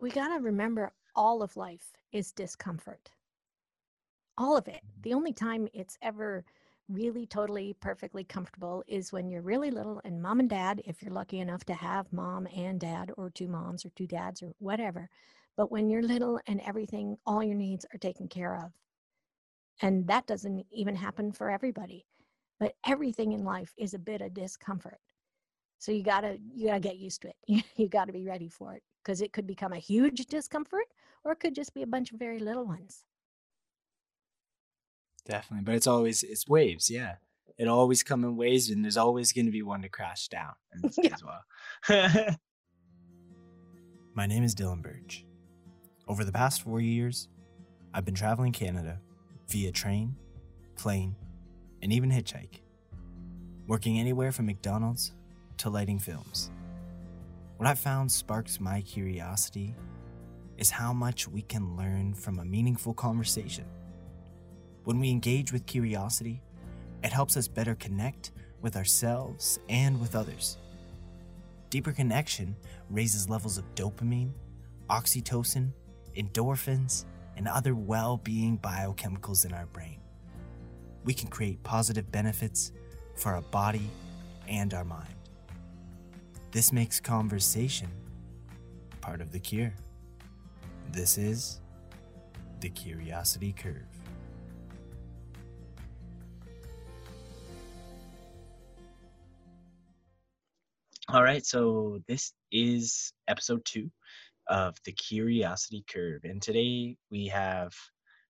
we got to remember all of life is discomfort. All of it. The only time it's ever really totally perfectly comfortable is when you're really little and mom and dad, if you're lucky enough to have mom and dad or two moms or two dads or whatever. But when you're little and everything, all your needs are taken care of. And that doesn't even happen for everybody. But everything in life is a bit of discomfort. So you gotta you gotta get used to it. You, gotta be ready for it because it could become a huge discomfort or it could just be a bunch of very little ones. Definitely, but it's always it's waves. Yeah, it always come in waves, and there's always going to be one to crash down yeah. as well. My name is Dylan Birch. Over the past four years, I've been traveling Canada via train, plane, and even hitchhike, working anywhere from McDonald's to lighting films. What I've found sparks my curiosity is how much we can learn from a meaningful conversation. When we engage with curiosity, it helps us better connect with ourselves and with others. Deeper connection raises levels of dopamine, oxytocin, endorphins, and other well being biochemicals in our brain. We can create positive benefits for our body and our mind. This makes conversation part of the cure. This is the Curiosity Curve. All right, so this is episode two of the Curiosity Curve. And today we have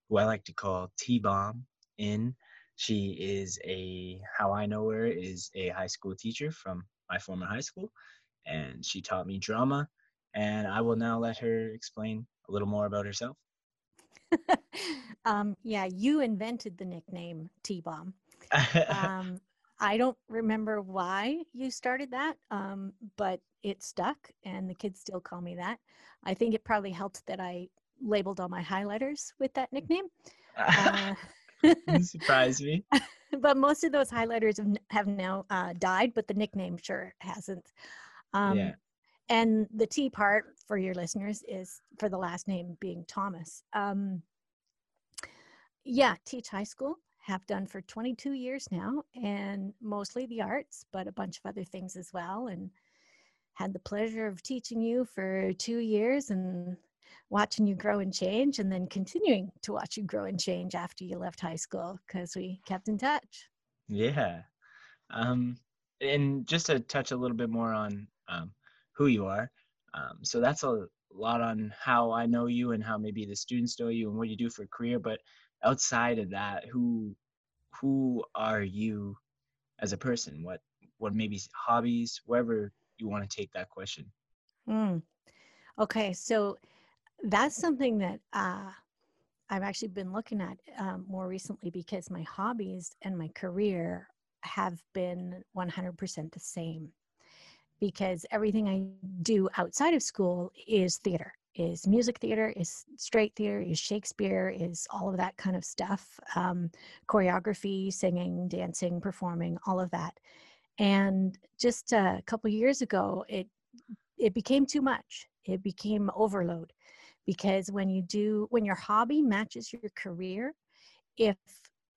who I like to call T Bomb in. She is a, how I know her, is a high school teacher from my former high school. And she taught me drama. And I will now let her explain a little more about herself. um, yeah, you invented the nickname T Bomb. um, I don't remember why you started that, um, but it stuck, and the kids still call me that. I think it probably helped that I labeled all my highlighters with that nickname. Uh, surprised me. but most of those highlighters have, have now uh, died, but the nickname sure hasn't. Um, yeah. And the T part for your listeners is for the last name being Thomas. Um, yeah, teach high school have done for 22 years now, and mostly the arts, but a bunch of other things as well. And had the pleasure of teaching you for two years and watching you grow and change, and then continuing to watch you grow and change after you left high school because we kept in touch. Yeah. Um, and just to touch a little bit more on um, who you are. Um, so that's a lot on how I know you and how maybe the students know you and what you do for a career. But outside of that who who are you as a person what what maybe hobbies wherever you want to take that question mm. okay so that's something that uh, i've actually been looking at um, more recently because my hobbies and my career have been 100% the same because everything i do outside of school is theater is music theater, is straight theater, is Shakespeare, is all of that kind of stuff, um, choreography, singing, dancing, performing, all of that. And just a couple years ago, it it became too much. It became overload because when you do when your hobby matches your career, if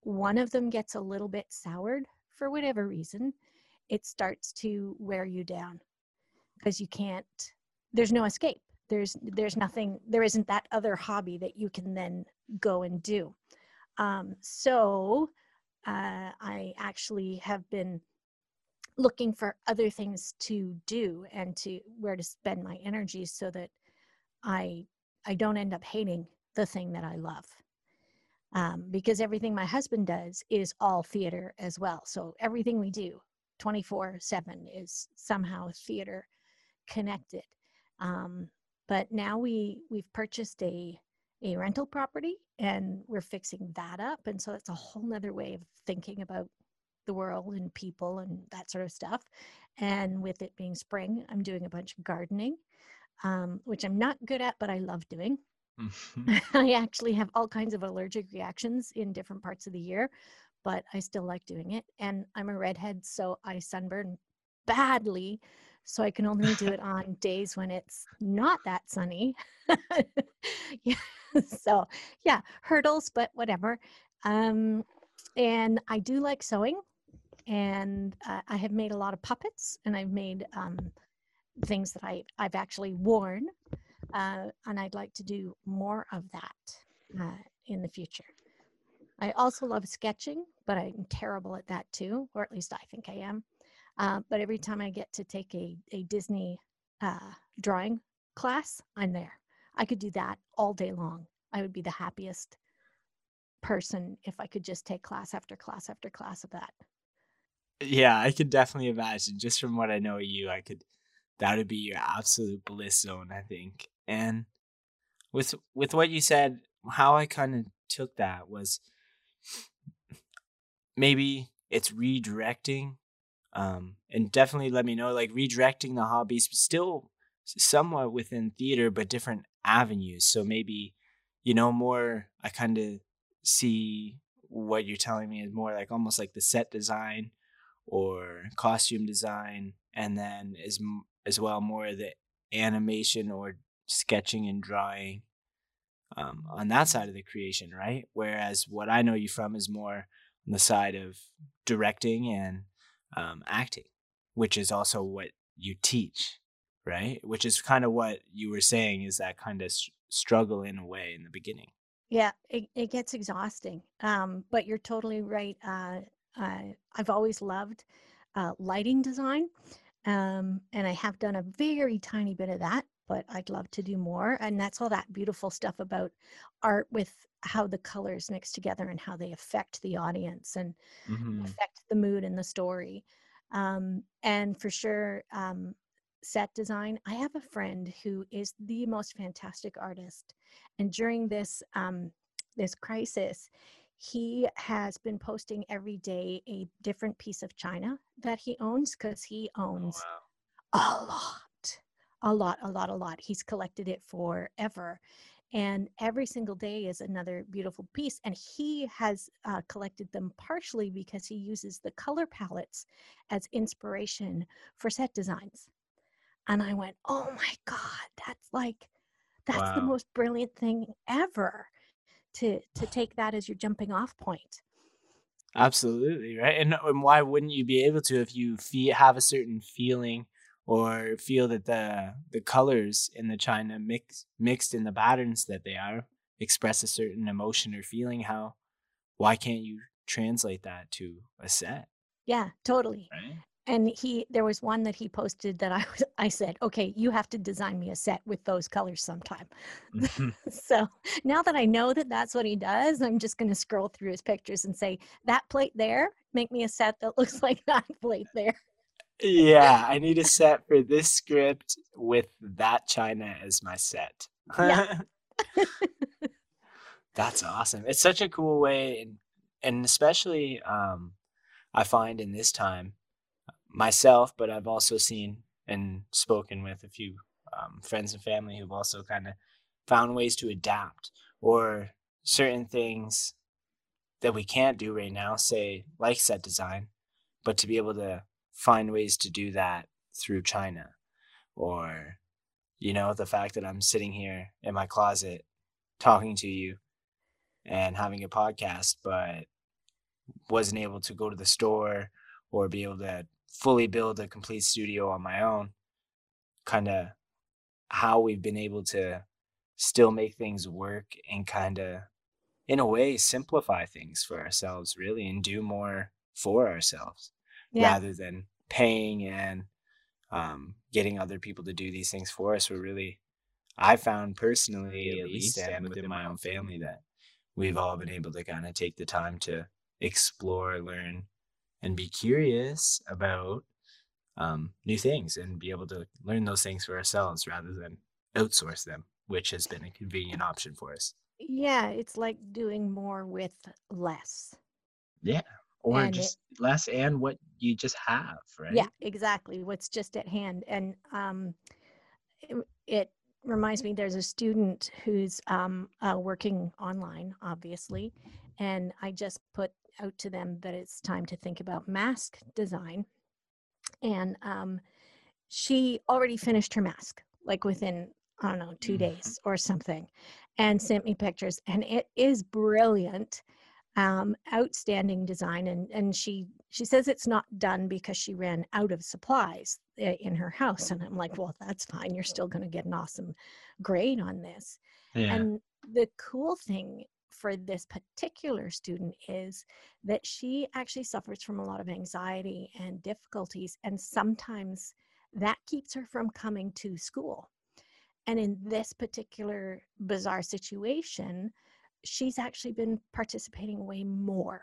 one of them gets a little bit soured for whatever reason, it starts to wear you down because you can't. There's no escape. There's there's nothing there isn't that other hobby that you can then go and do. Um, so uh, i actually have been looking for other things to do and to where to spend my energy so that i i don't end up hating the thing that i love. Um, because everything my husband does is all theater as well. So everything we do 24 7 is somehow theater connected. Um, but now we we've purchased a a rental property and we're fixing that up. And so that's a whole nother way of thinking about the world and people and that sort of stuff. And with it being spring i'm doing a bunch of gardening um, which i'm not good at but i love doing. I actually have all kinds of allergic reactions in different parts of the year but i still like doing it and i'm a redhead so i sunburn badly so I can only do it on days when it's not that sunny. yeah. So, yeah, hurdles, but whatever. Um, and I do like sewing, and uh, I have made a lot of puppets, and I've made um, things that I I've actually worn, uh, and I'd like to do more of that uh, in the future. I also love sketching, but I'm terrible at that too, or at least I think I am. Uh, but every time I get to take a, a Disney uh, drawing class, I'm there. I could do that all day long. I would be the happiest person if I could just take class after class after class of that. Yeah, I could definitely imagine. Just from what I know of you, I could. That would be your absolute bliss zone, I think. And with with what you said, how I kind of took that was maybe it's redirecting um, and definitely let me know like redirecting the hobbies still somewhat within theater but different avenues. So maybe you know more i kind of see what you're telling me is more like almost like the set design or costume design and then as as well more the animation or sketching and drawing um, on that side of the creation right whereas what i know you from is more on the side of directing and um, acting, which is also what you teach, right? Which is kind of what you were saying is that kind of struggle in a way in the beginning. Yeah, it, it gets exhausting. Um, but you're totally right. Uh, uh, I've always loved uh, lighting design. Um, and I have done a very tiny bit of that, but I'd love to do more. And that's all that beautiful stuff about art with how the colors mix together and how they affect the audience and mm-hmm. affect the mood and the story. Um, and for sure, um, set design. I have a friend who is the most fantastic artist, and during this um, this crisis, he has been posting every day a different piece of china that he owns because he oh, owns oh, wow. a lot, a lot, a lot, a lot. He's collected it forever, and every single day is another beautiful piece and he has uh, collected them partially because he uses the color palettes as inspiration for set designs and i went oh my god that's like that's wow. the most brilliant thing ever to to take that as your jumping off point absolutely right and, and why wouldn't you be able to if you feel, have a certain feeling or feel that the the colors in the china mix mixed in the patterns that they are express a certain emotion or feeling how why can't you translate that to a set yeah totally right? and he there was one that he posted that i was i said okay you have to design me a set with those colors sometime mm-hmm. so now that i know that that's what he does i'm just going to scroll through his pictures and say that plate there make me a set that looks like that plate there yeah, I need a set for this script with that China as my set. Yeah. That's awesome. It's such a cool way and and especially um I find in this time myself, but I've also seen and spoken with a few um, friends and family who've also kind of found ways to adapt or certain things that we can't do right now, say like set design, but to be able to find ways to do that through China or you know the fact that I'm sitting here in my closet talking to you and having a podcast but wasn't able to go to the store or be able to fully build a complete studio on my own kind of how we've been able to still make things work and kind of in a way simplify things for ourselves really and do more for ourselves yeah. rather than paying and um, getting other people to do these things for us. We're really, I found personally, at least, and within my own family, that we've all been able to kind of take the time to explore, learn, and be curious about um, new things and be able to learn those things for ourselves rather than outsource them, which has been a convenient option for us. Yeah, it's like doing more with less. Yeah, or and just it, less and what you just have right yeah exactly what's just at hand and um, it, it, reminds me there's a student who's um, uh, working online obviously and i just put out to them that it's time to think about mask design and um, she already finished her mask, like within, I don't know, 2 Mm. days or something, and sent me pictures. And it is brilliant, um, outstanding design. And, and she, she says it's not done because she ran out of supplies in her house. And I'm like, well, that's fine. You're still going to get an awesome grade on this. Yeah. And the cool thing for this particular student is that she actually suffers from a lot of anxiety and difficulties, and sometimes that keeps her from coming to school. And in this particular bizarre situation, she's actually been participating way more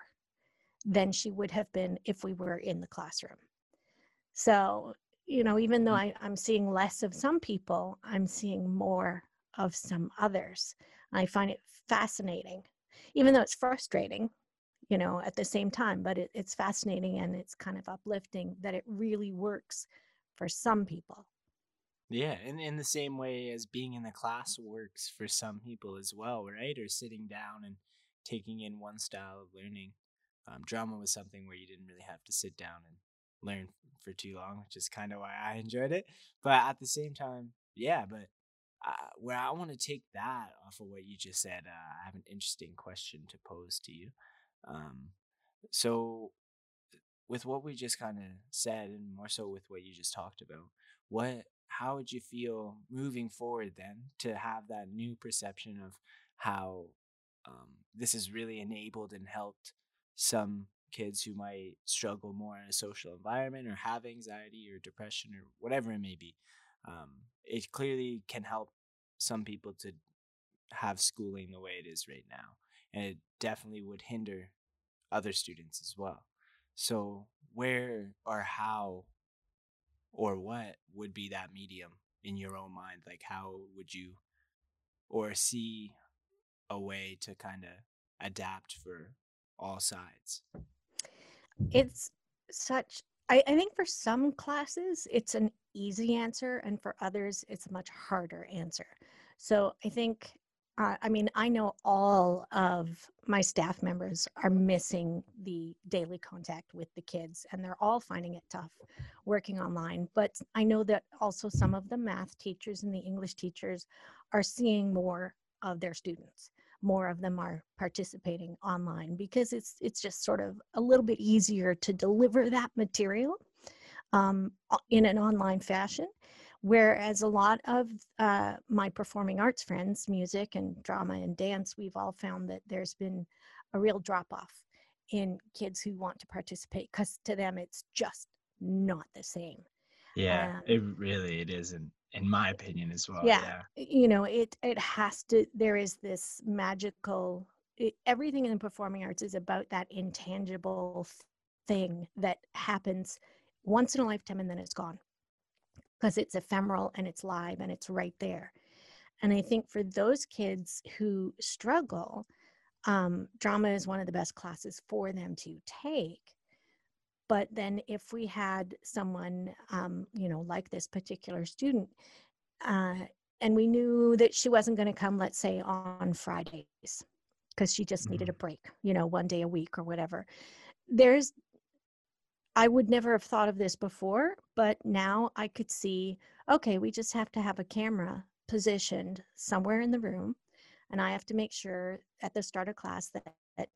than she would have been if we were in the classroom. So, you know, even though mm. I, I'm seeing less of some people, I'm seeing more of some others. I find it fascinating, even though it's frustrating, you know, at the same time, but it, it's fascinating and it's kind of uplifting that it really works for some people. Yeah, in in the same way as being in the class works for some people as well, right? Or sitting down and taking in one style of learning. Um, drama was something where you didn't really have to sit down and learn for too long, which is kind of why I enjoyed it. But at the same time, yeah. But uh, where I want to take that off of what you just said, uh, I have an interesting question to pose to you. Um, so with what we just kind of said and more so with what you just talked about what how would you feel moving forward then to have that new perception of how um, this has really enabled and helped some kids who might struggle more in a social environment or have anxiety or depression or whatever it may be? Um, it clearly can help some people to have schooling the way it is right now and it definitely would hinder other students as well. So, where or how or what would be that medium in your own mind? Like, how would you or see a way to kind of adapt for all sides? It's such, I, I think for some classes, it's an easy answer, and for others, it's a much harder answer. So I think, uh, I mean, I know all of my staff members are missing the daily contact with the kids, and they're all finding it tough working online. But I know that also some of the math teachers and the English teachers are seeing more of their students more of them are participating online because it's it's just sort of a little bit easier to deliver that material um, in an online fashion whereas a lot of uh, my performing arts friends music and drama and dance we've all found that there's been a real drop off in kids who want to participate because to them it's just not the same Yeah, Um, it really it is in in my opinion as well. yeah you know it it has to there is this magical it, everything in the performing arts is about that intangible thing that happens once in a lifetime and then it's gone because it's ephemeral and it's live and it's right there. And i think for those kids who struggle um, drama is one of the best classes for them to take. But then if we had someone um, you know like this particular student uh, and we knew that she wasn't going to come let's say on fridays because she just needed a break you know one day a week or whatever there's i would never have thought of this before but now i could see okay we just have to have a camera positioned somewhere in the room and i have to make sure at the start of class that, that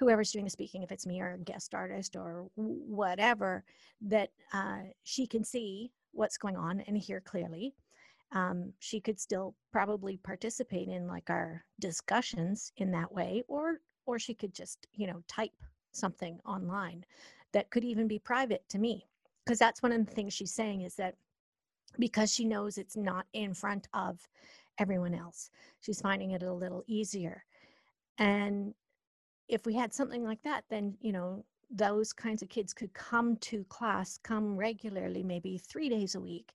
whoever's doing the speaking if it's me or a guest artist or whatever that uh, she can see what's going on and hear clearly. Um, she could still probably participate in like our discussions in that way or or she could just you know type something online that could even be private to me. Because that's one of the things she's saying is that because she knows it's not in front of everyone else she's finding it a little easier. And if we had something like that then you know those kinds of kids could come to class come regularly maybe three days a week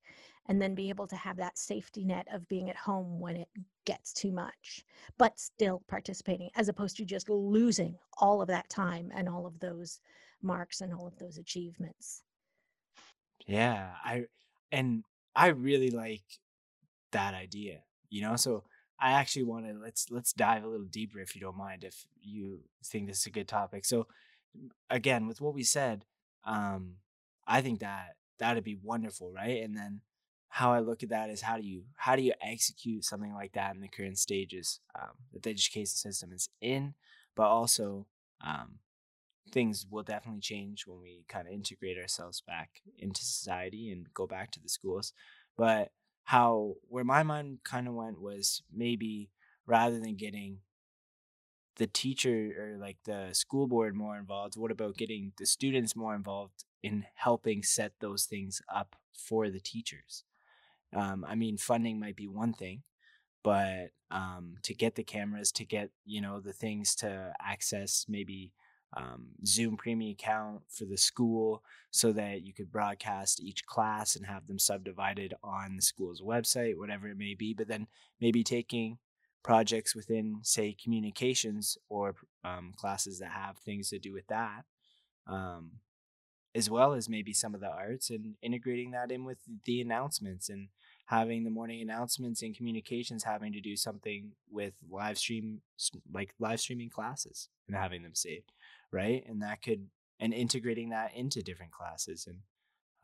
and then be able to have that safety net of being at home when it gets too much but still participating as opposed to just losing all of that time and all of those marks and all of those achievements Yeah, I and I really like that idea. You know, so I actually want to let's let's dive a little deeper if you don't mind if you think this is a good topic. So again, with what we said, um I think that that'd be wonderful, right? And then how I look at that is how do you how do you execute something like that in the current stages um, that the education system is in, but also um, things will definitely change when we kind of integrate ourselves back into society and go back to the schools. But how where my mind kind of went was maybe rather than getting the teacher or like the school board more involved what about getting the students more involved in helping set those things up for the teachers um, i mean funding might be one thing but um, to get the cameras to get you know the things to access maybe um, zoom premium account for the school so that you could broadcast each class and have them subdivided on the school's website whatever it may be but then maybe taking projects within, say, communications or um, classes that have things to do with that, um, as well as maybe some of the arts and integrating that in with the announcements and having the morning announcements and communications having to do something with live stream, like live streaming classes and having them saved, right? And that could, and integrating that into different classes and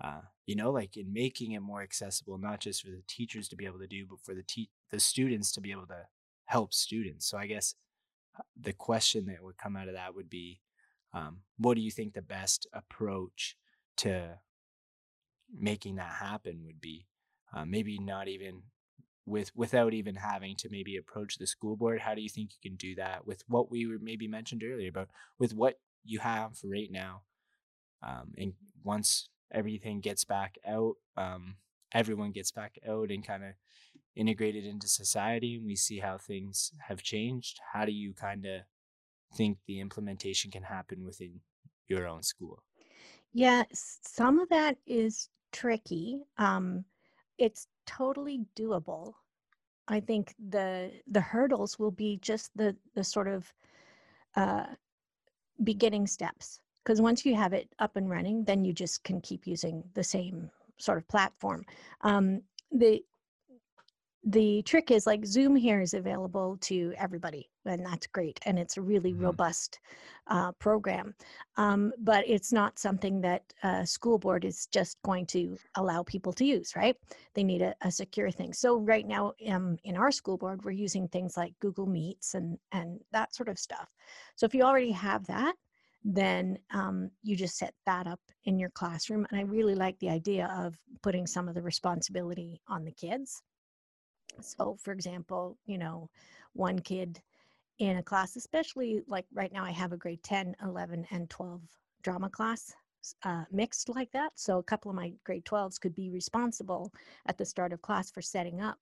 uh, you know, like in making it more accessible, not just for the teachers to be able to do, but for the te- the students to be able to help students. So I guess uh, the question that would come out of that would be, um, what do you think the best approach to making that happen would be? Uh, maybe not even with without even having to maybe approach the school board. How do you think you can do that with what we were maybe mentioned earlier about with what you have right now? Um, and once everything gets back out, um, everyone gets back out and kind of integrated into society and we see how things have changed, how do you kind of think the implementation can happen within your own school? Yeah, some of that is tricky. Um, it's totally doable. I think the the hurdles will be just the the sort of uh, beginning steps because once you have it up and running, then you just can keep using the same sort of platform. Um, the the trick is like zoom here is available to everybody and that's great and it's a really mm-hmm. robust uh, program um, but it's not something that a school board is just going to allow people to use right? They need a, a secure thing. So right now um, in our school board we're using things like google meets and and that sort of stuff. So if you already have that then um, you just set that up in your classroom and i really like the idea of putting some of the responsibility on the kids so, for example, you know, one kid in a class, especially like right now, I have a grade 10, 11, and 12 drama class uh, mixed like that. So, a couple of my grade 12s could be responsible at the start of class for setting up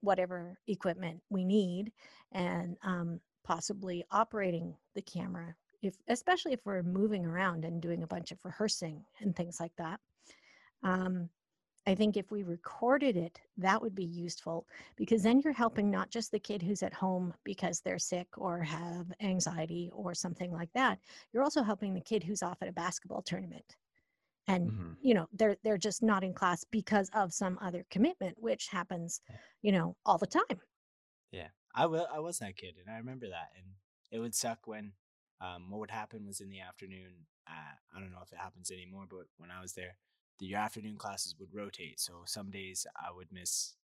whatever equipment we need and um, possibly operating the camera if especially if we're moving around and doing a bunch of rehearsing and things like that um, I think if we recorded it, that would be useful because then you're helping not just the kid who's at home because they're sick or have anxiety or something like that. You're also helping the kid who's off at a basketball tournament. And mm-hmm. you know, they're they're just not in class because of some other commitment, which happens, you know, all the time. Yeah. I will I was that kid and I remember that. And it would suck when um, what would happen was in the afternoon. Uh, I don't know if it happens anymore, but when I was there, the afternoon classes would rotate. So some days I would miss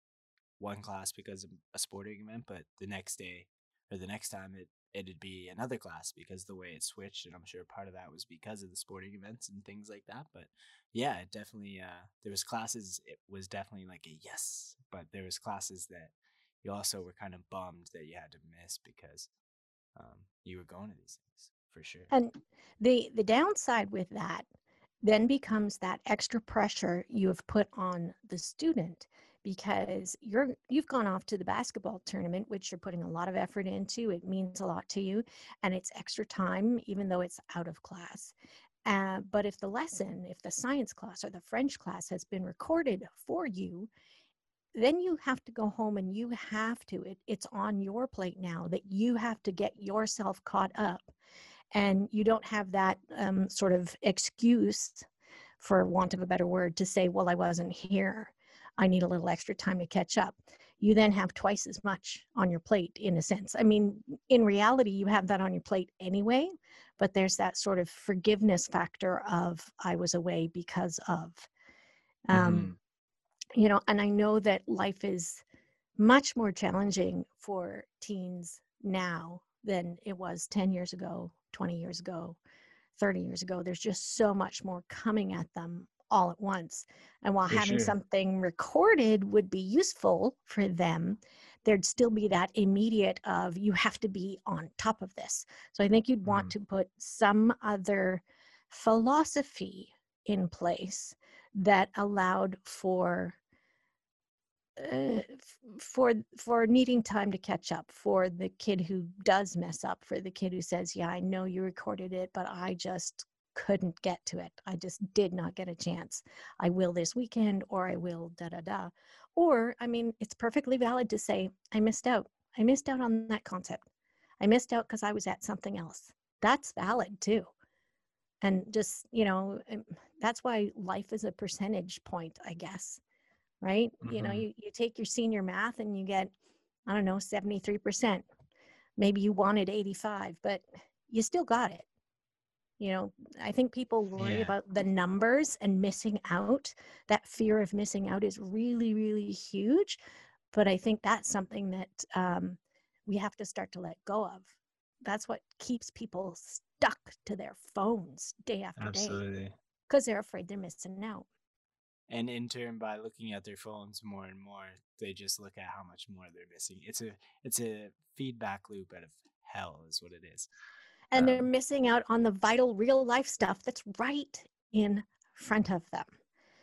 one class because of a sporting event, but the next day or the next time it it'd be another class because the way it switched and i'm sure part of that was because of the sporting events and things like that but yeah it definitely uh there was classes it was definitely like a yes but there was classes that you also were kind of bummed that you had to miss because um you were going to these things for sure and the the downside with that then becomes that extra pressure you have put on the student because you're you've gone off to the basketball tournament which you're putting a lot of effort into it means a lot to you and it's extra time even though it's out of class. Uh, but if the lesson if the science class or the french class has been recorded for you then you have to go home and you have to it, it's on your plate now that you have to get yourself caught up and you don't have that um, sort of excuse for want of a better word to say well i wasn't here. I need a little extra time to catch up. You then have twice as much on your plate in a sense. I mean in reality you have that on your plate anyway but there's that sort of forgiveness factor of i was away because of. Um, mm-hmm. You know, and I know that life is much more challenging for teens now than it was 10 years ago, 20 years ago, 30 years ago. There's just so much more coming at them all at once. And while for having sure. something recorded would be useful for them, there'd still be that immediate of you have to be on top of this. So I think you'd want mm. to put some other philosophy in place that allowed for uh, for for needing time to catch up for the kid who does mess up for the kid who says yeah i know you recorded it but i just couldn't get to it. I just did not get a chance. I will this weekend or i will da da da. Or i mean it's perfectly valid to say i missed out. I missed out on that concept. I missed out because i was at something else. That's valid too. And just you know that's why life is a percentage point i guess right mm-hmm. you know mm-hmm. you, you take your senior math and you get i don't know 73% maybe you wanted 85 but you still got it you know i think people worry yeah. about the numbers and missing out that fear of missing out is really really huge but i think that's something that um, we have to start to let go of that's what keeps people stuck to their phones day after Absolutely. day because they're afraid they're missing out and in turn by looking at their phones more and more they just look at how much more they're missing. It's a it's a feedback loop out of hell is what it is. And um, they're missing out on the vital real life stuff that's right in front of them.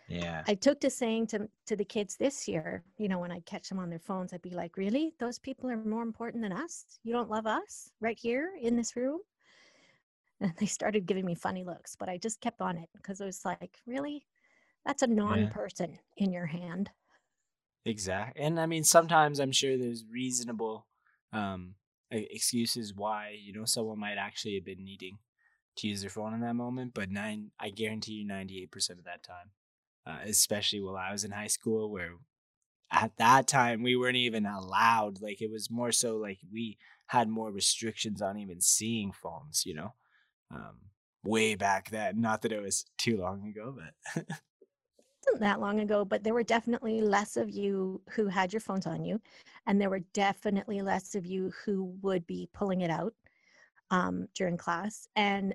Yeah. I took to saying to to the kids this year you know when i catch them on their phones i'd be like really? Those people are more important than us? You don't love us right here in this room? And they started giving me funny looks but i just kept on it because it was like really that's a non-person yeah. in your hand exactly and i mean sometimes i'm sure there's reasonable um excuses why you know someone might actually have been needing to use their phone in that moment but nine i guarantee you 98% of that time uh, especially while i was in high school where at that time we weren't even allowed like it was more so like we had more restrictions on even seeing phones you know um, way back then. Not that it was too long ago, but wasn't that long ago, but there were definitely less of you who had your phones on you, and there were definitely less of you who would be pulling it out um, during class, and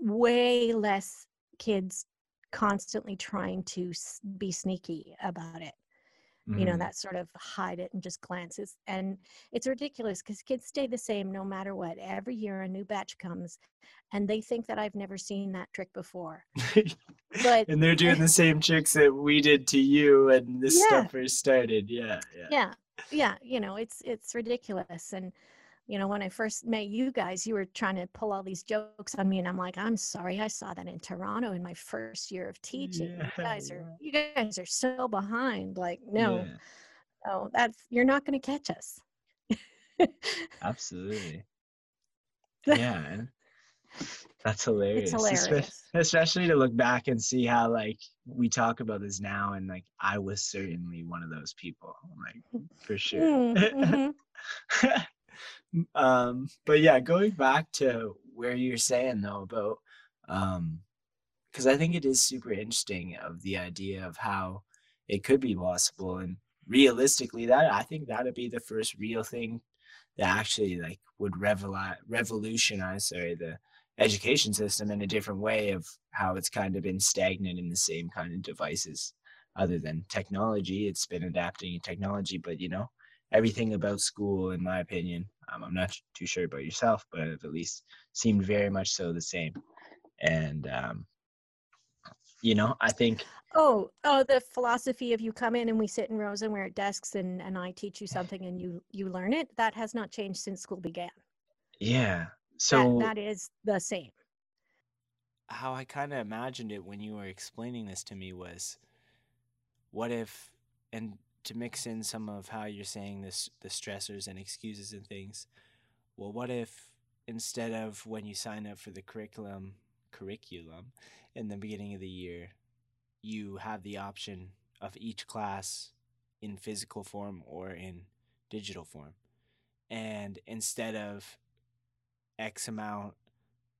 way less kids constantly trying to be sneaky about it mm-hmm. you know mm-hmm. that sort of hide it and just glances and it's ridiculous because kids stay the same no matter what every year a new batch comes and they think that i've never seen that trick before but and they're doing the same tricks that we did to you and this yeah. stuff first started yeah yeah yeah yeah you know it's it's ridiculous and you know, when I first met you guys, you were trying to pull all these jokes on me, and I'm like, I'm sorry, I saw that in Toronto in my first year of teaching. Yeah, you guys are you guys are so behind. Like, no, yeah. no, that's you're not going to catch us. Absolutely. Yeah, that's hilarious. It's hilarious. Especially to look back and see how like we talk about this now, and like I was certainly one of those people, like for sure. Mm-hmm. um, but yeah, going back to where you're saying though about, um, because I think it is super interesting of the idea of how it could be possible and realistically that I think that'd be the first real thing that actually like would revol- revolutionize sorry the education system in a different way of how it's kind of been stagnant in the same kind of devices other than technology. It's been adapting technology but you know everything about school in my opinion um, I'm not too sure about yourself, but at least seemed very much so the same. And um, you know, I think. Oh, oh, the philosophy of you come in and we sit in rows and we're at desks and and I teach you something and you you learn it. That has not changed since school began. Yeah. So that, that is the same. How I kind of imagined it when you were explaining this to me was, what if, and to mix in some of how you're saying this the stressors and excuses and things well what if instead of when you sign up for the curriculum curriculum in the beginning of the year you have the option of each class in physical form or in digital form and instead of x amount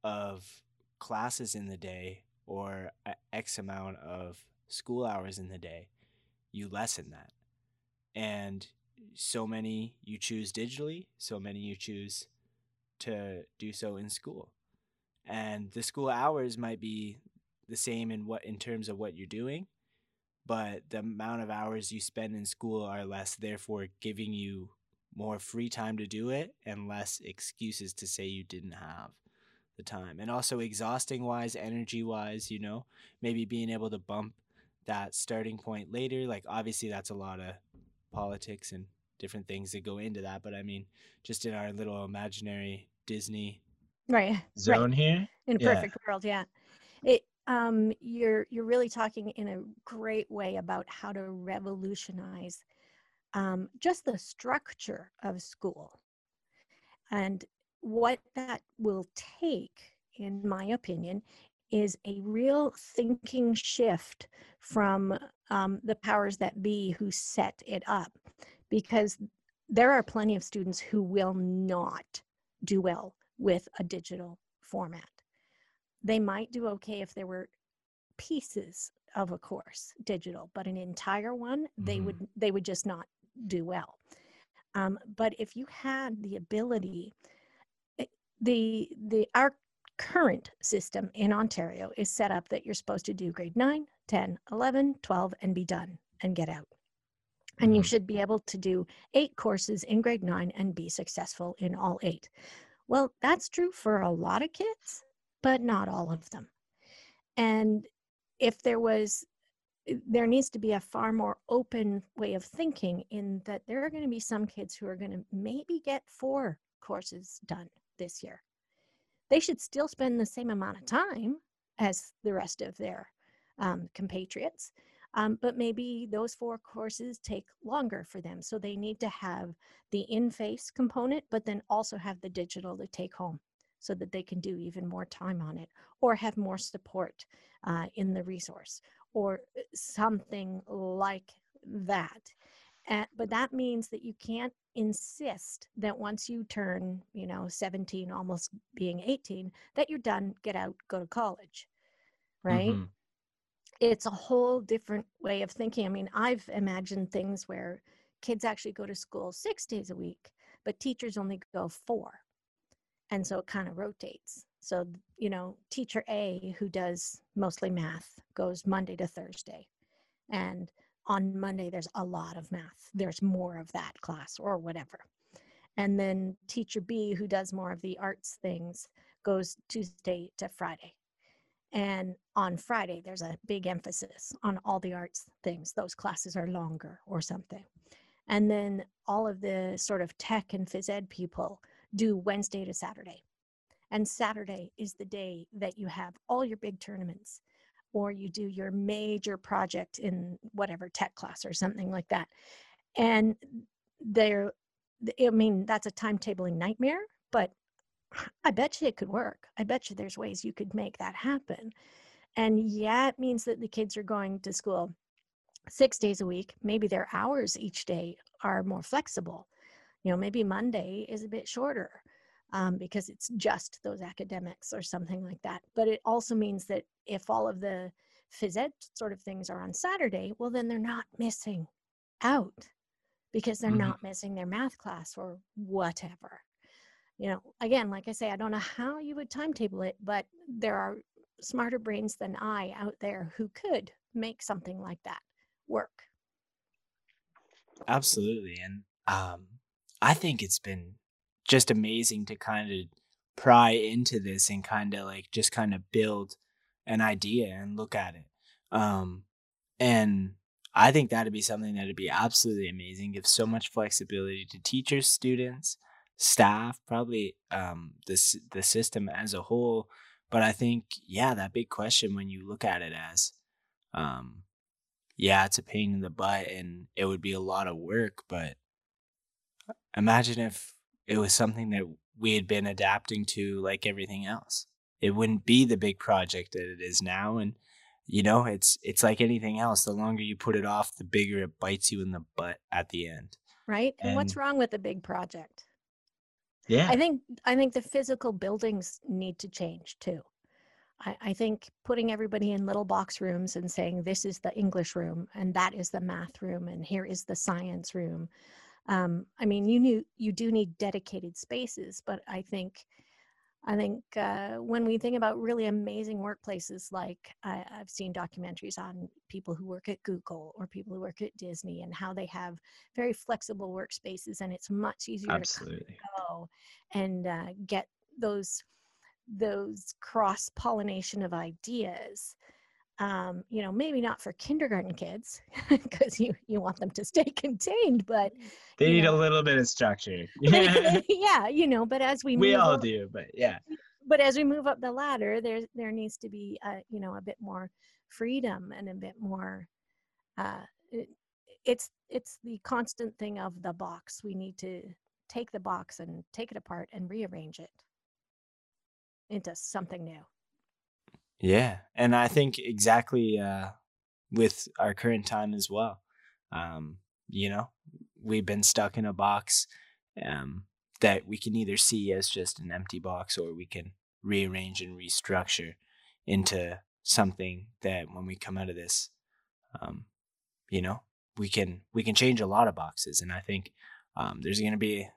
of classes in the day or uh, x amount of school hours in the day, you lessen that. And so many you choose digitally, so many you choose to do so in school. And the school hours might be the same in what in terms of what you're doing, but the amount of hours you spend in school are less, therefore giving you more free time to do it and less excuses to say you didn't have the time. And also exhausting wise, energy wise, you know, maybe being able to bump that starting point later. Like obviously that's a lot of politics and different things that go into that. But I mean, just in our little imaginary Disney right zone right. here. In a perfect world, yeah. It um you're you're really talking in a great way about how to revolutionize um, just the structure of school and what that will take in my opinion is a real thinking shift from um, the powers that be who set it up because there are plenty of students who will not do well with a digital format they might do okay if there were pieces of a course digital but an entire one mm-hmm. they would they would just not do well um, but if you had the ability eh, the the our current system in Ontario is set up that you're supposed to do grade 9, 10, 11, 12, and be done and get out. And you mm-hmm. should be able to do eight courses in grade 9 and be successful in all eight. Well, that's true for a lot of kids, but not all of them. And if there was, eh, there needs to be a far more open way of thinking in that there are going to be some kids who are going to maybe get four courses done this year they should still spend the same amount of time as the rest of their um, compatriots. Um, but maybe those four courses take longer for them. So they need to have the in face component, but then also have the digital to take home so that they can do even more time on it or have more support uh, in the resource or uh, something like that. Uh, but that means that you can't insist that once you turn, you know, 17, almost being 18, that you're done, get out, go to college, right? Mm-hmm. It's a whole different way of thinking. I mean, I've imagined things where kids actually go to school six days a week, but teachers only go four. And so it kind of rotates. So, you know, teacher A, who does mostly math, goes Monday to Thursday. And on Monday, there's a lot of math. There's more of that class or whatever. And then teacher B, who does more of the arts things, goes Tuesday to Friday. And on Friday, there's a big emphasis on all the arts things. Those classes are longer or something. And then all of the sort of tech and phys ed people do Wednesday to Saturday. And Saturday is the day that you have all your big tournaments or you do your major project in whatever tech class or something like that. And there, I mean, that's a timetabling nightmare, but I bet you it could work. I bet you there's ways you could make that happen. And yeah, it means that the kids are going to school six days a week. Maybe their hours each day are more flexible. You know, maybe Monday is a bit shorter um, because it's just those academics or something like that. But it also means that if all of the phys ed sort of things are on Saturday, well, then they're not missing out because they're mm-hmm. not missing their math class or whatever. You know, again, like I say, I don't know how you would timetable it, but there are smarter brains than I out there who could make something like that work. Absolutely. And um, I think it's been just amazing to kind of pry into this and kind of like just kind of build an idea and look at it. Um, and I think that'd be something that'd be absolutely amazing. Give so much flexibility to teachers, students, staff, probably um, the the system as a whole. But I think, yeah, that big question when you look at it as, um, yeah, it's a pain in the butt and it would be a lot of work. But imagine if it was something that we had been adapting to like everything else. It wouldn't be the big project that it is now. And you know, it's it's like anything else. The longer you put it off, the bigger it bites you in the butt at the end. Right. And, and what's wrong with a big project? Yeah. I think I think the physical buildings need to change too. I, I think putting everybody in little box rooms and saying this is the English room and that is the math room and here is the science room. Um, I mean, you knew you do need dedicated spaces, but I think I think uh, when we think about really amazing workplaces, like I, have seen documentaries on people who work at Google or people who work at Disney and how they have very flexible workspaces, and it's much easier Absolutely. to go and uh, get those those cross pollination of ideas um, you know, maybe not for kindergarten kids because you you want them to stay contained, but they need know, a little bit of structure. yeah, you know, but as we we all up, do, but yeah. But as we move up the ladder, there there needs to be a, you know a bit more freedom and a bit more. Uh, it, it's it's the constant thing of the box. We need to take the box and take it apart and rearrange it into something new. Yeah, and I think exactly uh, with our current time as well. Um, you know, we've been stuck in a box um, that we can either see as just an empty box or we can rearrange and restructure into something that when we come out of this, um, you know, we can we can change a lot of boxes, and I think um, there's going to be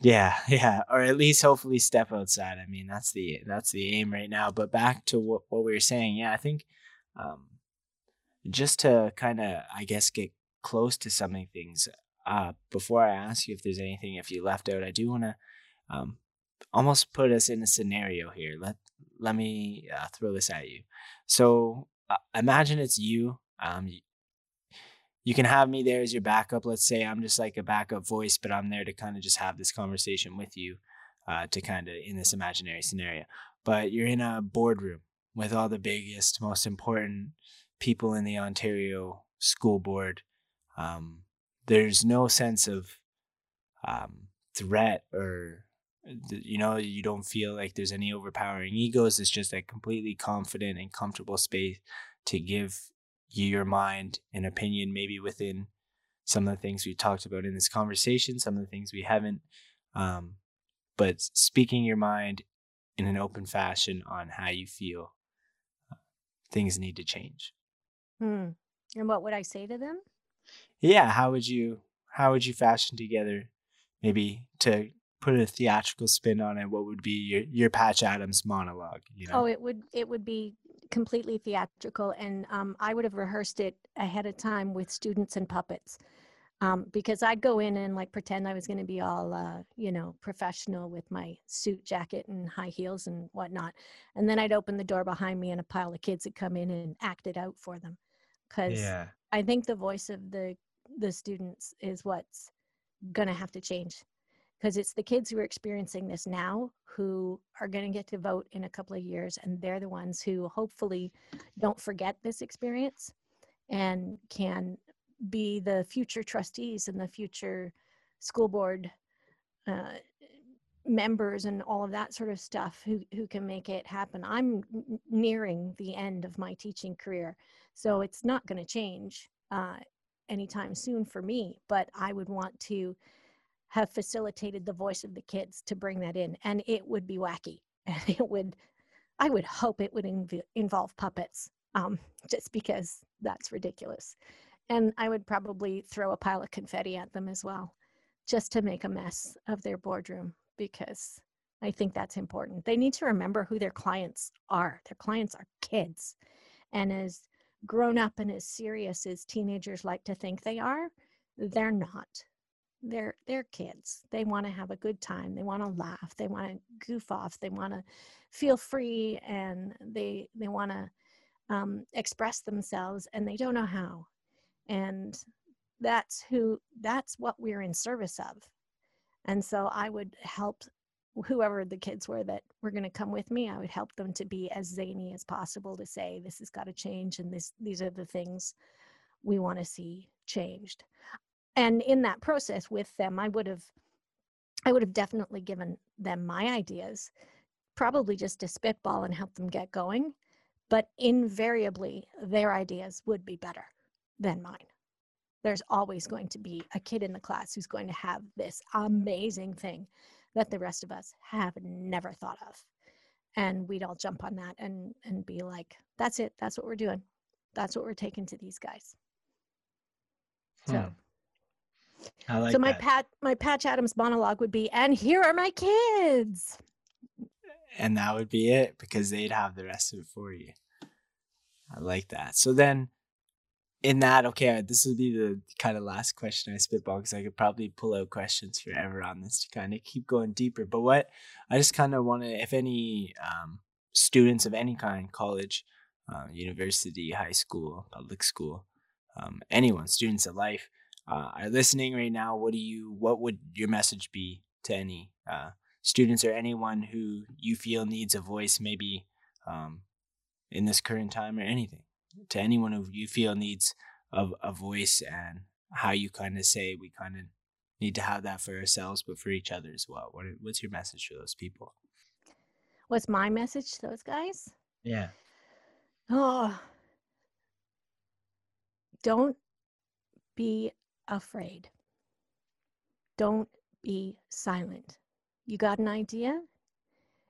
yeah, yeah, or at least hopefully step outside. I mean, that's the that's the aim right now. But back to what what we were saying, yeah, I think um, just to kind of, I guess, get close to something things. Uh, before I ask you if there's anything if you left out, I do want to um, almost put us in a scenario here. Let let me uh, throw this at you. So uh, imagine it's you. Um, you can have me there as your backup. Let's say I'm just like a backup voice, but I'm there to kind of just have this conversation with you uh, to kind of in this imaginary scenario. But you're in a boardroom with all the biggest, most important people in the Ontario school board. Um, there's no sense of um, threat or you know you don't feel like there's any overpowering egos it's just a completely confident and comfortable space to give your mind and opinion maybe within some of the things we talked about in this conversation, some of the things we haven't. Um, but speaking your mind in an open fashion on how you feel uh, things need to change. Hmm. And what would I say to them? Yeah, how would you how would you fashion together maybe to put a theatrical spin on it what would be your your Patch Adams monologue, you know? Oh, it would it would be completely theatrical, and um, I would have rehearsed it ahead of time with students and puppets. Um, because I'd go in and like pretend I was going to be all, uh, you know, professional with my suit jacket and high heels and whatnot, and then I'd open the door behind me and a pile of kids would come in and act it out for them. Because yeah. I think the voice of the the students is what's going to have to change because it's the kids who are experiencing this now who are going to get to vote in a couple of years and they're the ones who hopefully don't forget this experience and can be the future trustees and the future school board uh, members and all of that sort of stuff who, who can make it happen. I'm nearing the end of my teaching career so it's not going to change uh, anytime soon for me but i would want to have facilitated the voice of the kids to bring that in and it would be wacky. And it would i would hope it would inv- involve puppets um, just because that's ridiculous. And i would probably throw a pile of confetti at them as well just to make a mess of their boardroom because i think that's important. They need to remember who their clients are. Their clients are kids. And as grown up and as serious as teenagers like to think they are they're not they're they're kids. They want to have a good time. They want to laugh. They want to goof off. They want to feel free and they they want to um, express themselves and they don't know how. And that's who that's what we're in service of. And so i would help whoever the kids were that were going to come with me i would help them to be as zany as possible to say this has got to change and this these are the things we want to see changed and in that process with them i would have i would have definitely given them my ideas probably just to spitball and help them get going but invariably their ideas would be better than mine. There's always going to be a kid in the class who's going to have this amazing thing that the rest of us have never thought of and we'd all jump on that and and be like that's it. That's what we're doing. That's what we're taking to these guys. So Hmm. I like so my that. pat my patch adams monologue would be and here are my kids and that would be it because they'd have the rest of it for you. I like that. So then, in that, okay, this would be the kind of last question I spitball because I could probably pull out questions forever on this to kind of keep going deeper. But what I just kind of want to, if any um, students of any kind, college, uh, university, high school, public school, um, anyone, students of life, uh, are listening right now, what do you, what would your message be to any uh, students or anyone who you feel needs a voice, maybe um, in this current time or anything, to anyone who you feel needs a, a voice and how you kind of say we kind of need to have that for ourselves, but for each other as well. What, what's your message for those people? what's my message to those guys Yeah. oh don't be afraid. Don't be silent. You got an idea?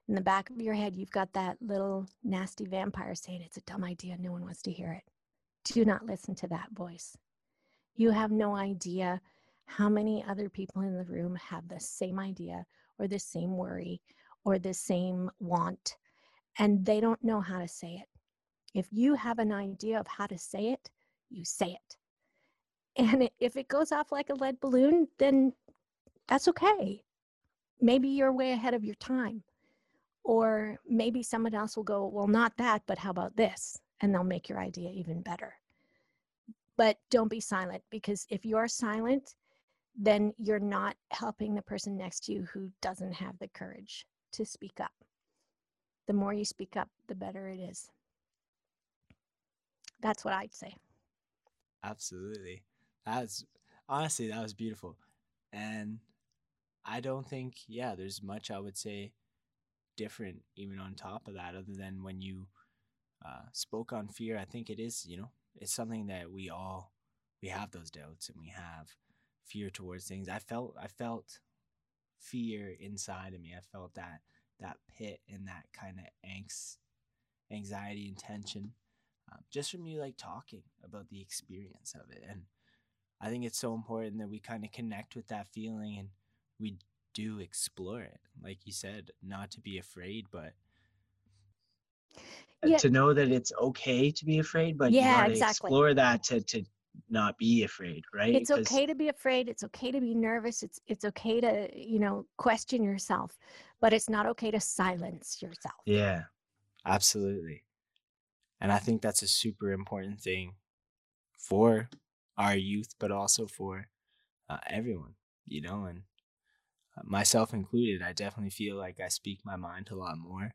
In the back of your head you've got that little nasty vampire saying it's a dumb idea. No one wants to hear it. Do not listen to that voice. You have no idea how many other people in the room have the same idea or the same worry or the same want and they don't know how to say it. If you have an idea of how to say it you say it and if it goes off like a lead balloon then that's okay. Maybe you're way ahead of your time. Or maybe someone else will go well not that but how about this? And they'll make your idea even better. But don't be silent because if you're silent then you're not helping the person next to you who doesn't have the courage to speak up. The more you speak up the better it is. That's what i'd say. Absolutely. That's honestly that was beautiful. And I don't think yeah, there's much I would say different even on top of that other than when you uh, spoke on fear. I think it is, you know, it's something that we all we have those doubts and we have fear towards things. I felt I felt fear inside of me. I felt that that pit and that kind of angst, anxiety and tension um, just from you like talking about the experience of it. And I think it's so important that we kind of connect with that feeling and we do explore it. Like you said, not to be afraid, but uh, Yeah. to know that it's okay to be afraid, but Yeah, you exactly. explore that to, to not be afraid, right? It's okay to be afraid it's okay to be nervous it's it's okay to you know question yourself but it's not okay to silence yourself Yeah, absolutely. And I think that's a super important thing for our youth, but also for uh, everyone, you know, and uh, myself included. I definitely feel like I speak my mind a lot more,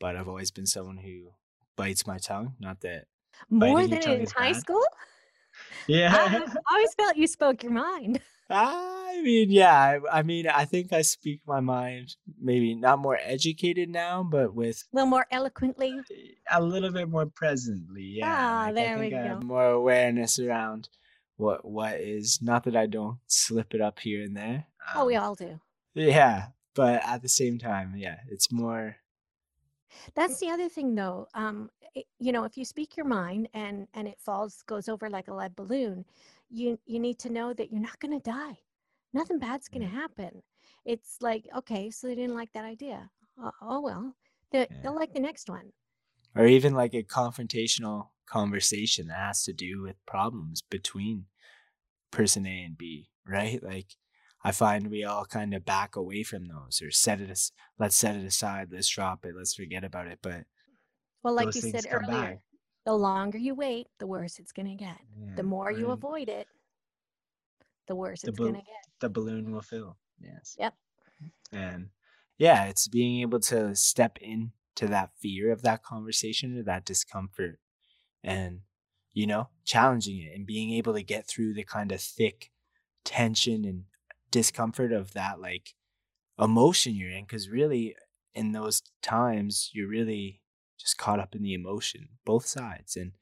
but I've always been someone who bites my tongue. Not that. more than in high bad. school Yeah. I always felt you spoke your mind I mean, yeah. I, I mean, I think I speak my mind. Maybe not more educated now, but with a little more eloquently a little bit more presently. Yeah, Ah, like, there we think I have go. more awareness around what what is. Not that I don't slip it up here and there. oh we um, all do Yeah, but at the same time, yeah, it's more. that's the other thing though um it- you know if you speak your mind and and it falls goes over like a lead balloon you you need to know that you're not going to die nothing bad's going to Yeah. happen it's like okay so they didn't like that idea oh, oh well they, Yeah. they'll like the next one or even like a confrontational conversation that has to do with problems between person A and B, right? Like I find we all kind of back away from those or set it as let's set it aside, let's drop it, let's forget about it. But well like you said earlier back. the longer you wait the worse it's going to get the Yeah, more you mm. avoid it the worse The it's going to get the balloon will fill. Yes. Yep. And yeah, it's being able to step into that fear of that conversation or that discomfort and, you know, challenging it and being able to get through the kind of thick tension and discomfort of that like emotion you're in. Cause really, in those times, you're really just caught up in the emotion, both sides. And,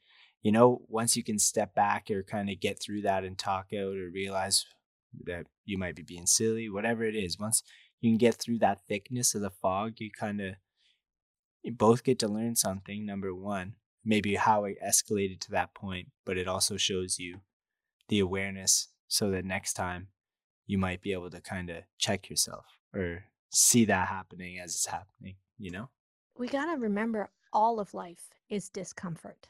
you know, once you can step back or kind of get through that and talk out or realize that you might be being silly, whatever it is, once you can get through that thickness of the fog, you kind of you both get to learn something, number one, maybe how it escalated to that point, but it also shows you the awareness so that next time you might be able to kind of check yourself or see that happening as it's happening, you know? We got to remember all of life is discomfort.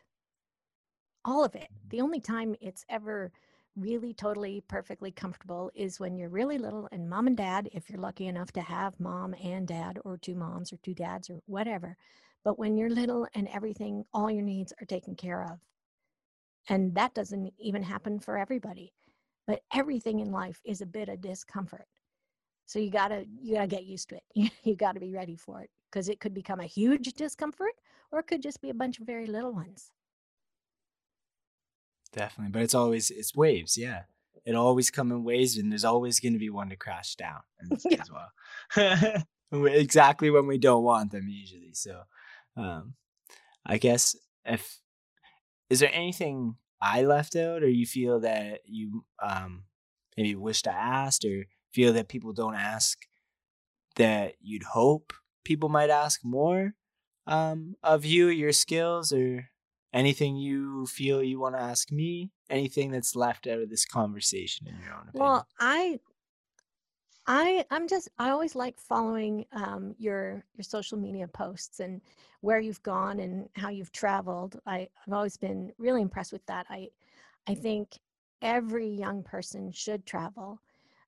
All of it. Mm-hmm. The only time it's ever really totally perfectly comfortable is when you're really little and mom and dad, if you're lucky enough to have mom and dad or two moms or two dads or whatever. But when you're little and everything, all your needs are taken care of. And that doesn't even happen for everybody. But everything in life is a bit of discomfort. So you gotta you gotta get used to it. You, you gotta be ready for it because it could become a huge discomfort or it could just be a bunch of very little ones. Definitely, but it's always it's waves, yeah. It always come in waves, and there's always going to be one to crash down yeah. as well. exactly when we don't want them, usually. So, um, I guess if is there anything I left out, or you feel that you um maybe wish to ask, or feel that people don't ask that you'd hope people might ask more um of you, your skills, or anything you feel you want to ask me? Anything that's left out of this conversation in your own opinion? Well i i i'm just i always like following um, your your social media posts and where you've gone and how you've traveled I, i've always been really impressed with that i i think every young person should travel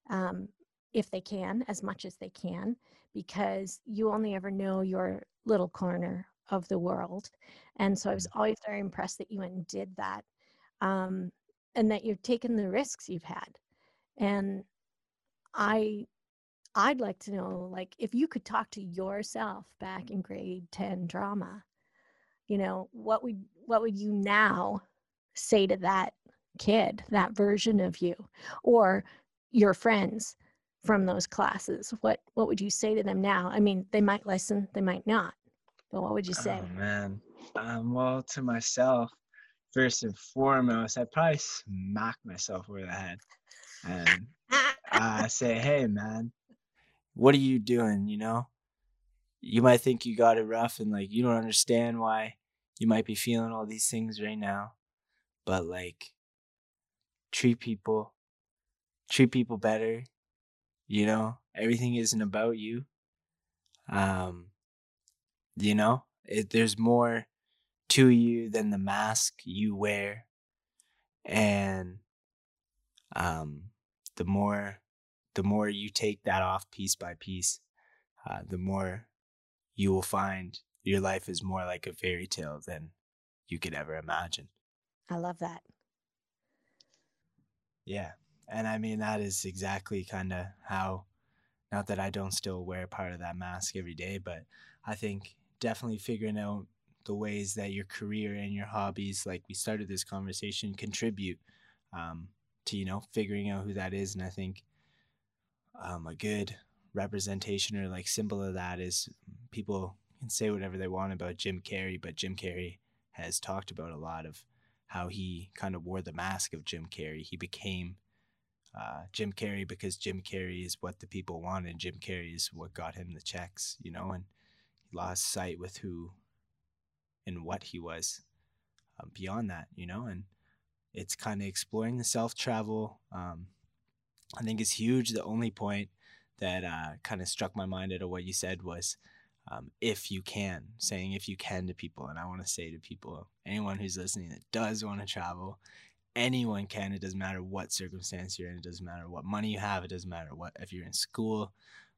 um, if they can as much as they can because you only ever know your little corner of the world. And so I was mm. always very impressed that you went and did that um, and that you've taken the risks you've had. And I, I'd like to know, like, if you could talk to yourself back in grade 10 drama, you know, what would, what would you now say to that kid, that version of you, or your friends from those classes? What, what would you say to them now? I mean, they might listen, they might not but what would you say? Oh man. Um, well, to myself, first and foremost, I'd probably smack myself over the head and uh, say, "Hey, man, what are you doing? You know, you might think you got it rough and like you don't understand why you might be feeling all these things right now, but like, treat people, treat people better. You know, everything isn't about you. Um, you know, it, there's more to you than the mask you wear. And um, the more the more you take that off piece by piece, uh, the more you will find your life is more like a fairy tale than you could ever imagine. I love that. Yeah. And I mean, that is exactly kind of how, not that I don't still wear part of that mask every day, but I think definitely figuring out the ways that your career and your hobbies, like we started this conversation, contribute um, to you know figuring out who that is. And I think um, a good representation or like symbol of that is people can say whatever they want about Jim Carrey, but Jim Carrey has talked about a lot of how he kind of wore the mask of Jim Carrey. He became uh, Jim Carrey because Jim Carrey is what the people wanted. Jim Carrey is what got him the checks, you know, and he lost sight with who and what he was um, beyond that, you know, and it's kind of exploring the self travel. Um, I think is huge. The only point that uh, kind of struck my mind out of what you said was um, if you can, saying if you can to people. And I want to say to people, anyone who's listening that does want to travel, anyone can. It doesn't matter what circumstance you're in. It doesn't matter what money you have. It doesn't matter what if you're in school.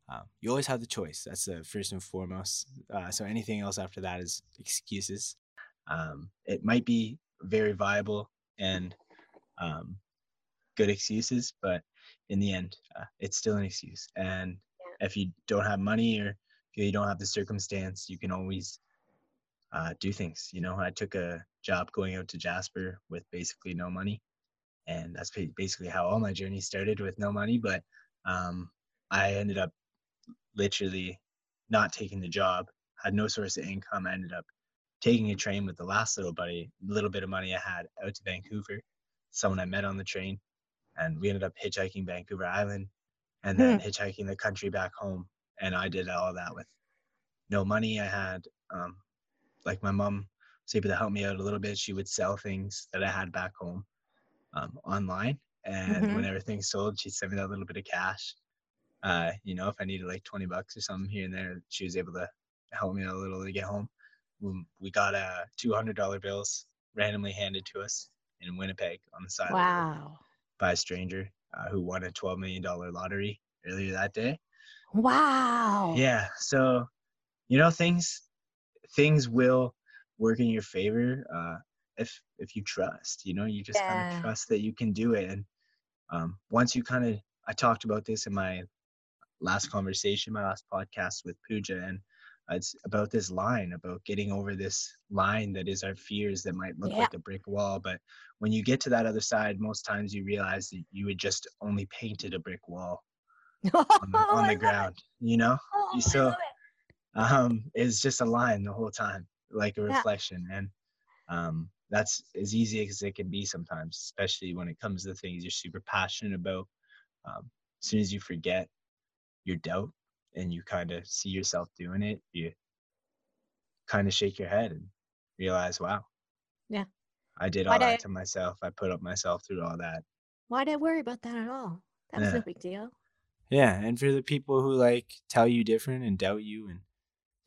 Um, you always have the choice. That's the first and foremost. Uh, so anything else after that is excuses. Um, it might be very viable and um, good excuses, but in the end, uh, it's still an excuse. And yeah. if you don't have money or you don't have the circumstance, you can always uh, do things. You know, I took a job going out to Jasper with basically no money, and that's basically how all my journey started with no money. But um, I ended up literally not taking the job, had no source of income. I ended up taking a train with the last little buddy, little bit of money I had out to Vancouver, someone I met on the train, and we ended up hitchhiking Vancouver Island and then hmm. hitchhiking the country back home. And I did all that with no money. I had um, like my mom was able to help me out a little bit. She would sell things that I had back home um, online, and Mhm. when everything sold, she'd send me that little bit of cash. Uh, you know, if I needed like twenty bucks or something here and there, she was able to help me out a little to get home. We- got uh, two hundred dollar bills randomly handed to us in Winnipeg on the side of the Wow. By a stranger uh, who won a twelve million dollar lottery earlier that day. Wow. Yeah. So, you know, things things will work in your favor uh, if if you trust. You know, you just kind of trust that you can do it. And um, once you kind of, I talked about this in my last conversation, my last podcast with Pooja, and it's about this line, about getting over this line that is our fears that might look Yeah. like a brick wall. But when you get to that other side, most times you realize that you had just only painted a brick wall on the, on the ground. You know, Oh, so- um it's just a line the whole time like a Yeah. reflection and um that's as easy as it can be sometimes especially when it comes to things you're super passionate about um as soon as you forget your doubt and you kind of see yourself doing it you kind of shake your head and realize wow Yeah. i did Why'd all that I- to myself i put up myself through all that Why'd I worry about that at all? That was Yeah. no big deal. Yeah, and for the people who like tell you different and doubt you and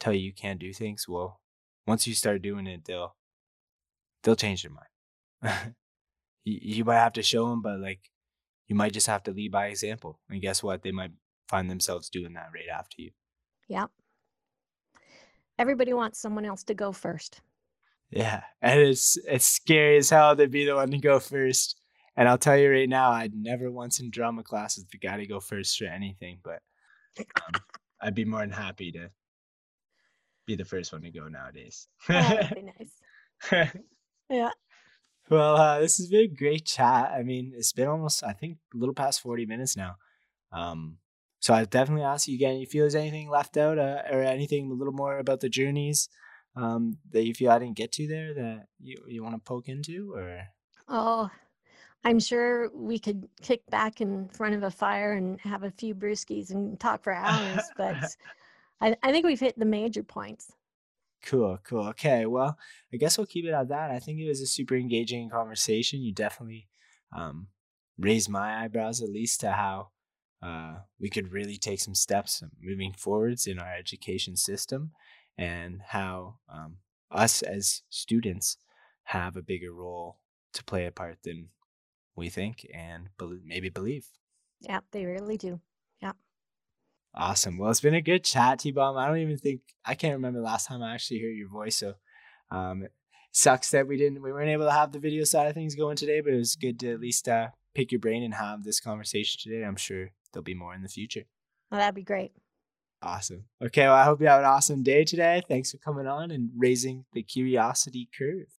tell you you can't do things, well, once you start doing it, they'll they'll change their mind. you, you might have to show them, but like you might just have to lead by example. And guess what? They might find themselves doing that right after you. Yep. Everybody wants someone else to go first. Yeah, and it's it's scary as hell to be the one to go first. And I'll tell you right now, I'd never once in drama classes the guy to go first for anything, but um, I'd be more than happy to be the first one to go nowadays. Oh, that'd be nice. Yeah. well, uh, this has been a great chat. I mean, it's been almost, I think, a little past 40 minutes now. Um, so I definitely ask you again, you feel there's anything left out uh, or anything a little more about the journeys um, that you feel I didn't get to there that you, you want to poke into or? Oh, I'm sure we could kick back in front of a fire and have a few brewskis and talk for hours, but I, I think we've hit the major points. Cool, cool. Okay, well, I guess we'll keep it at that. I think it was a super engaging conversation. You definitely um, raised my eyebrows, at least, to how uh, we could really take some steps moving forwards in our education system and how um, us as students have a bigger role to play a part than we think and bel maybe believe. Yeah, they really do. Yeah. Awesome. Well, it's been a good chat, T Bomb. I don't even think I can't remember the last time I actually heard your voice. So, um, it sucks that we didn't we weren't able to have the video side of things going today, but it was good to at least uh, pick your brain and have this conversation today. I'm sure there'll be more in the future. Well, that'd be great. Awesome. Okay. Well, I hope you have an awesome day today. Thanks for coming on and raising the curiosity curve.